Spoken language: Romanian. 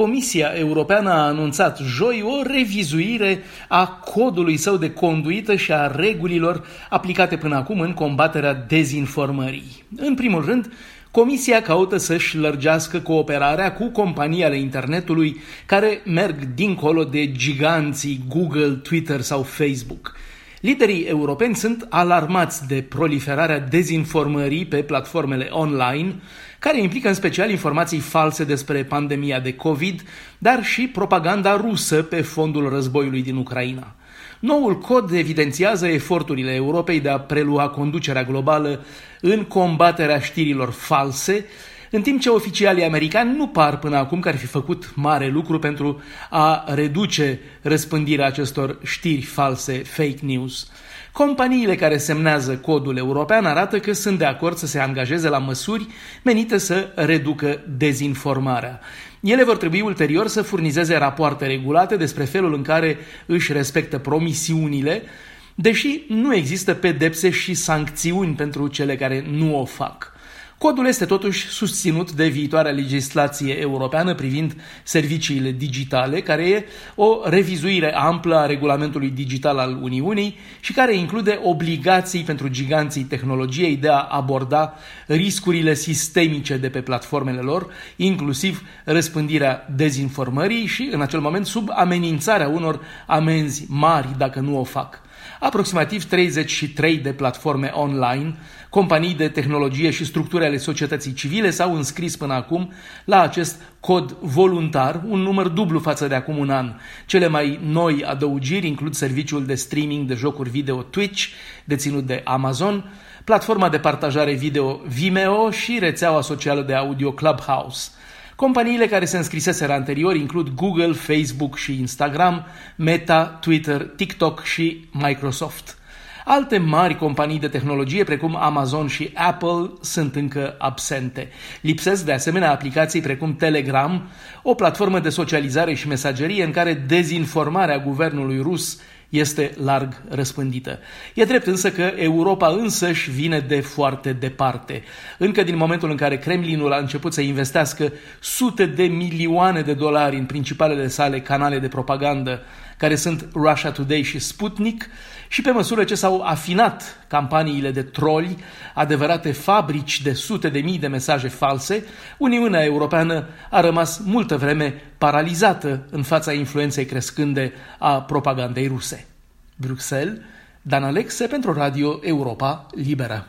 Comisia Europeană a anunțat joi o revizuire a codului său de conduită și a regulilor aplicate până acum în combaterea dezinformării. În primul rând, Comisia caută să-și lărgească cooperarea cu companii ale internetului care merg dincolo de giganții Google, Twitter sau Facebook. Liderii europeni sunt alarmați de proliferarea dezinformării pe platformele online, care implică în special informații false despre pandemia de COVID, dar și propaganda rusă pe fondul războiului din Ucraina. Noul cod evidențiază eforturile Europei de a prelua conducerea globală în combaterea știrilor false, în timp ce oficialii americani nu par până acum că ar fi făcut mare lucru pentru a reduce răspândirea acestor știri false, fake news. Companiile care semnează codul european arată că sunt de acord să se angajeze la măsuri menite să reducă dezinformarea. Ele vor trebui ulterior să furnizeze rapoarte regulate despre felul în care își respectă promisiunile, deși nu există pedepse și sancțiuni pentru cele care nu o fac. Codul este totuși susținut de viitoarea legislație europeană privind serviciile digitale, care e o revizuire amplă a regulamentului digital al Uniunii și care include obligații pentru giganții tehnologiei de a aborda riscurile sistemice de pe platformele lor, inclusiv răspândirea dezinformării și, în acel moment, sub amenințarea unor amenzi mari dacă nu o fac aproximativ 33 de platforme online, companii de tehnologie și structuri ale societății civile s-au înscris până acum la acest cod voluntar, un număr dublu față de acum un an. Cele mai noi adăugiri includ serviciul de streaming de jocuri video Twitch, deținut de Amazon, platforma de partajare video Vimeo și rețeaua socială de audio Clubhouse. Companiile care se înscriseseră anterior includ Google, Facebook și Instagram, Meta, Twitter, TikTok și Microsoft. Alte mari companii de tehnologie, precum Amazon și Apple, sunt încă absente. Lipsesc de asemenea aplicații precum Telegram, o platformă de socializare și mesagerie în care dezinformarea guvernului rus este larg răspândită. E drept însă că Europa însăși vine de foarte departe. Încă din momentul în care Kremlinul a început să investească sute de milioane de dolari în principalele sale canale de propagandă, care sunt Russia Today și Sputnik, și pe măsură ce s-au afinat campaniile de troli, adevărate fabrici de sute de mii de mesaje false, Uniunea Europeană a rămas multă vreme paralizată în fața influenței crescânde a propagandei ruse. Bruxelles, Dan Alexe pentru Radio Europa Liberă.